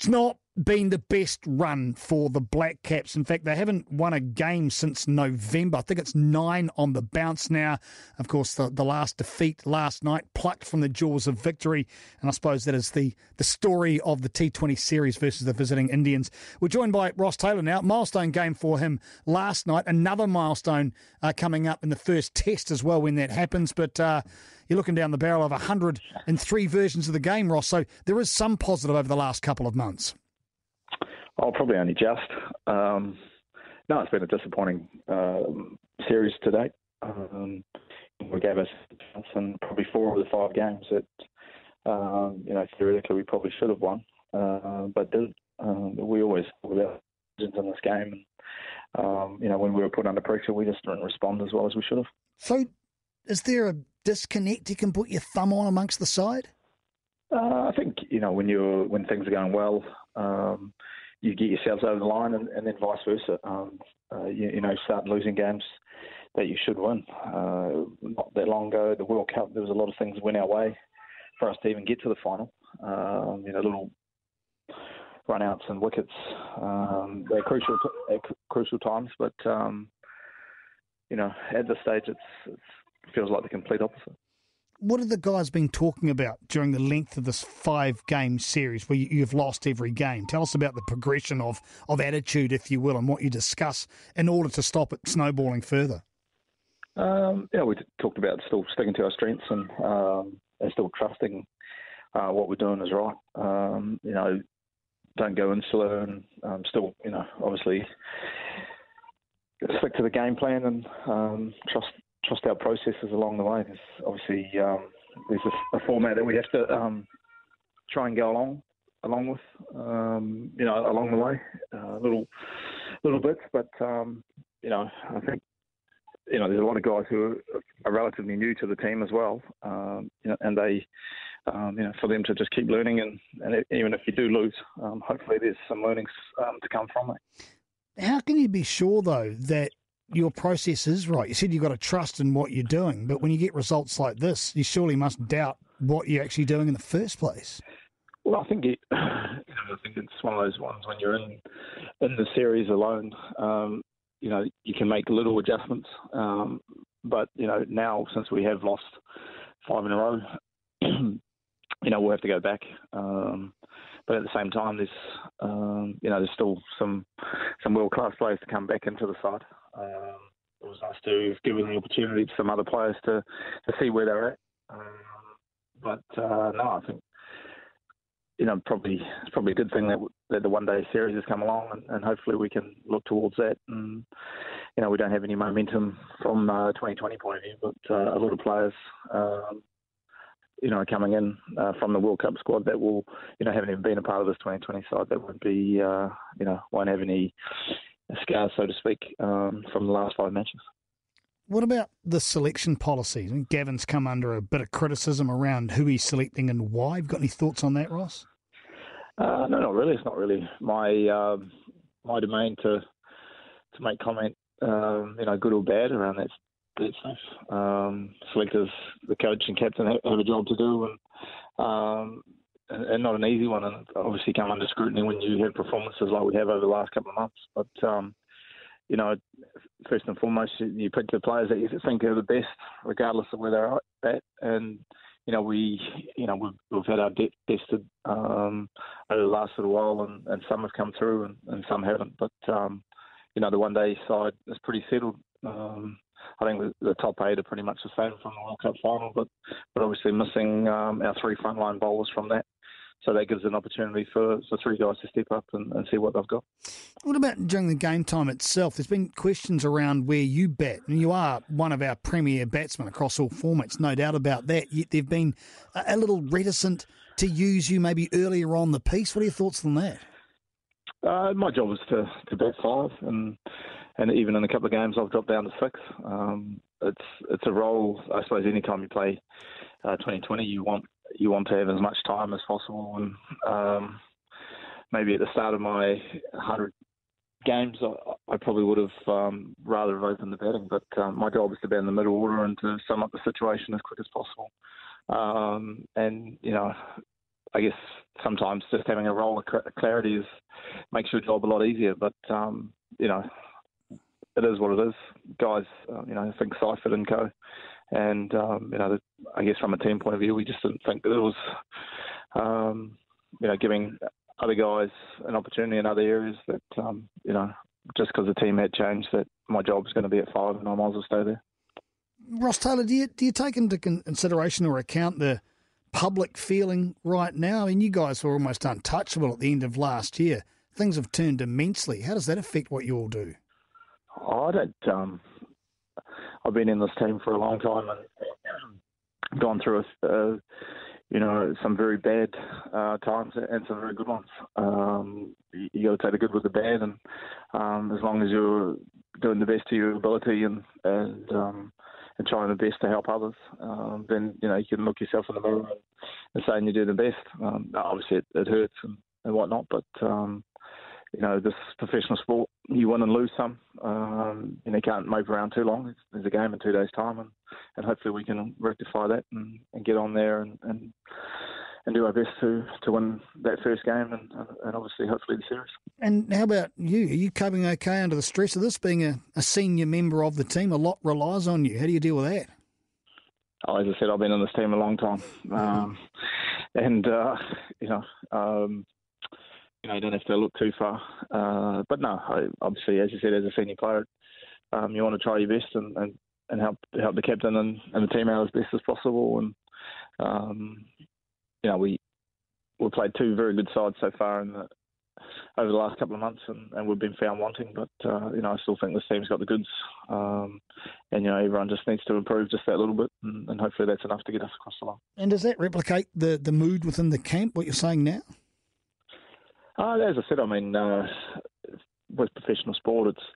It's not been the best run for the Black Caps. In fact, they haven't won a game since November. I think it's nine on the bounce now. Of course, the, the last defeat last night, plucked from the jaws of victory. And I suppose that is the, the story of the T20 series versus the visiting Indians. We're joined by Ross Taylor now. Milestone game for him last night. Another milestone uh, coming up in the first test as well when that happens. But uh, you're looking down the barrel of 103 versions of the game, Ross. So there is some positive over the last couple of months. Oh, probably only just. Um, no, it's been a disappointing um, series to date. Um, we gave us and probably four of the five games that um, you know theoretically we probably should have won, uh, but did. Uh, we always about in this game, and um, you know when we were put under pressure, we just didn't respond as well as we should have. So, is there a disconnect you can put your thumb on amongst the side? Uh, I think you know when you're when things are going well, um, you get yourselves over the line, and, and then vice versa. Um, uh, you, you, know, start losing games that you should win. Uh, not that long ago, the World Cup, there was a lot of things that went our way for us to even get to the final. Um, you know, little runouts and wickets. Um, they're crucial, at crucial times, but um, you know, at this stage, it's, it's, it feels like the complete opposite what have the guys been talking about during the length of this five game series where you've lost every game? Tell us about the progression of, of attitude, if you will, and what you discuss in order to stop it snowballing further. Um, yeah, we talked about still sticking to our strengths and, um, and still trusting uh, what we're doing is right. Um, you know, don't go insular and um, still, you know, obviously stick to the game plan and um, trust trust our processes along the way. There's obviously um, there's a, a, format that we have to um, try and go along along with, um, you know, along the way, uh, little little bits. But um, you know, I think you know there's a lot of guys who are, relatively new to the team as well, um, you know, and they. Um, you know, for them to just keep learning, and, and even if you do lose, hopefully there's some learnings to come from it. How can you be sure though that your process is right. You said you've got to trust in what you're doing, but when you get results like this, you surely must doubt what you're actually doing in the first place. Well, I think it, you know, I think it's one of those ones when you're in in the series alone. Um, you know, you can make little adjustments, um, but you know now since we have lost five in a row, you know we'll have to go back. Um, but at the same time, there's um, you know there's still some some world class players to come back into the side. Um, it was nice to have given the opportunity to some other players to, to see where they're at. Um, but uh, no, I think you know probably it's probably a good thing that that the one day series has come along, and, and hopefully we can look towards that. And you know we don't have any momentum from uh, 2020 point of view, but uh, a lot of players. Um, you know, coming in uh, from the World Cup squad that will, you know, haven't even been a part of this 2020 side that won't be, uh, you know, won't have any scars, so to speak, um, from the last five matches. What about the selection policy? I Gavin's come under a bit of criticism around who he's selecting and why. Have you got any thoughts on that, Ross? Uh, no, not really. It's not really my um, my domain to to make comment, um, you know, good or bad around that, that stuff. Um, selectors, the coach and captain have, have a job to do, and um, and not an easy one, and obviously come under scrutiny when you have performances like we have over the last couple of months. But um, you know, first and foremost, you pick the players that you think are the best, regardless of where they're at. And you know, we, you know, we've, we've had our depth tested um, over the last little while, and, and some have come through, and, and some haven't. But um, you know, the one day side is pretty settled. Um, I think the, the, top eight are pretty much the same from the World Cup final, but but obviously missing um, our three frontline bowlers from that so that gives an opportunity for, for three guys to step up and, and, see what they've got. What about during the game time itself? There's been questions around where you bat, and you are one of our premier batsmen across all formats, no doubt about that. Yet they've been a, little reticent to use you maybe earlier on the piece. What are your thoughts on that? Uh, my job is to, to bat five, and and even in a couple of games I've dropped down to six. Um, it's it's a role, I suppose. Any time you play uh, 2020, you want you want to have as much time as possible. And um, maybe at the start of my 100 games, I, I probably would have um, rather have opened the batting. But um, my job is to be in the middle order and to sum up the situation as quick as possible. Um, and you know, I guess sometimes just having a role of clarity is makes your job a lot easier. But um, you know, it is what it is. Guys, uh, you know, I think Seifert and co. And um, you know, I guess from a team point of view, we just didn't think that it was, um, you know, giving other guys an opportunity in other areas that, um, you know, just because the team had changed, that my job was going to be at five and I might as well stay there. Ross Taylor, do you, do you take into consideration or account the public feeling right now? I mean, you guys were almost untouchable at the end of last year. Things have turned immensely. How does that affect what you all do? I don't. Um, I've been in this team for a long time and gone through a, uh, you know, some very bad uh, times and some very good ones. Um, you, got to take the good with the bad, and um, as long as you're doing the best to your ability and and um, and trying the best to help others, um, then you know you can look yourself in the mirror and, and say you do the best. Um, obviously, it, it hurts and, and whatnot, but um, you know, this professional sport, you win and lose some. Um, and you can't mope around too long. There's a game in two days' time, and, and hopefully we can rectify that and, and get on there and, and and do our best to, to win that first game and, and obviously hopefully the series. And how about you? Are you coping okay under the stress of this? Being a, a senior member of the team, a lot relies on you. How do you deal with that? Oh, as I said, I've been on this team a long time, um, and uh, you know, um, you know, you don't have to look too far. Uh, but no, I, obviously, as you said, as a senior player, um, you want to try your best and, and, and help help the captain and, and the team out as best as possible. And um, you know, we we played two very good sides so far in the over the last couple of months, and, and we've been found wanting. But uh, you know, I still think this team's got the goods, um, and you know, everyone just needs to improve just that little bit, and, and hopefully that's enough to get us across the line. And does that replicate the the mood within the camp? What you're saying now? Uh, as I said, I mean, uh, with professional sport, it's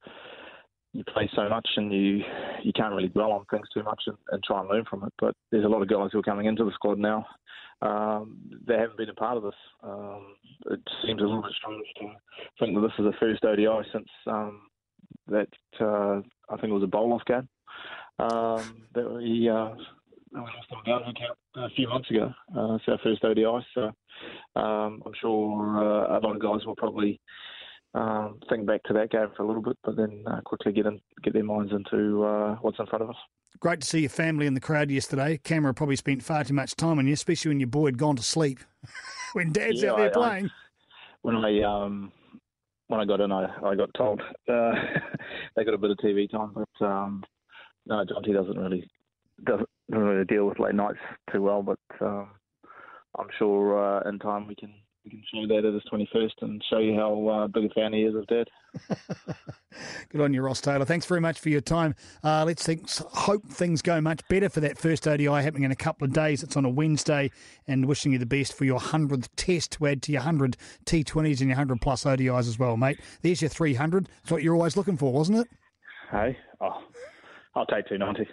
you play so much and you you can't really dwell on things too much and, and try and learn from it. But there's a lot of guys who are coming into the squad now. Um, they haven't been a part of this. Um, it seems a little bit strange to think that this is the first ODI since um, that uh, I think it was a bowl off game um, that we. Uh, a few months ago. Uh, it's our first ODI, so um, I'm sure uh, a lot of guys will probably um, think back to that game for a little bit, but then uh, quickly get in, get their minds into uh, what's in front of us. Great to see your family in the crowd yesterday. Camera probably spent far too much time on you, especially when your boy had gone to sleep when Dad's yeah, out there I, playing. I, when I um, when I got in, I, I got told uh, they got a bit of TV time, but um, no, Jonty doesn't really doesn't really deal with late nights too well, but um, I'm sure uh, in time we can we can show that at his 21st and show you how uh, big a fan he is of Dad. Good on you, Ross Taylor. Thanks very much for your time. Uh, let's think, hope things go much better for that first ODI happening in a couple of days. It's on a Wednesday, and wishing you the best for your 100th test to add to your 100 T20s and your 100 plus ODIs as well, mate. There's your 300. That's what you're always looking for, wasn't it? Hey, oh, I'll take 290.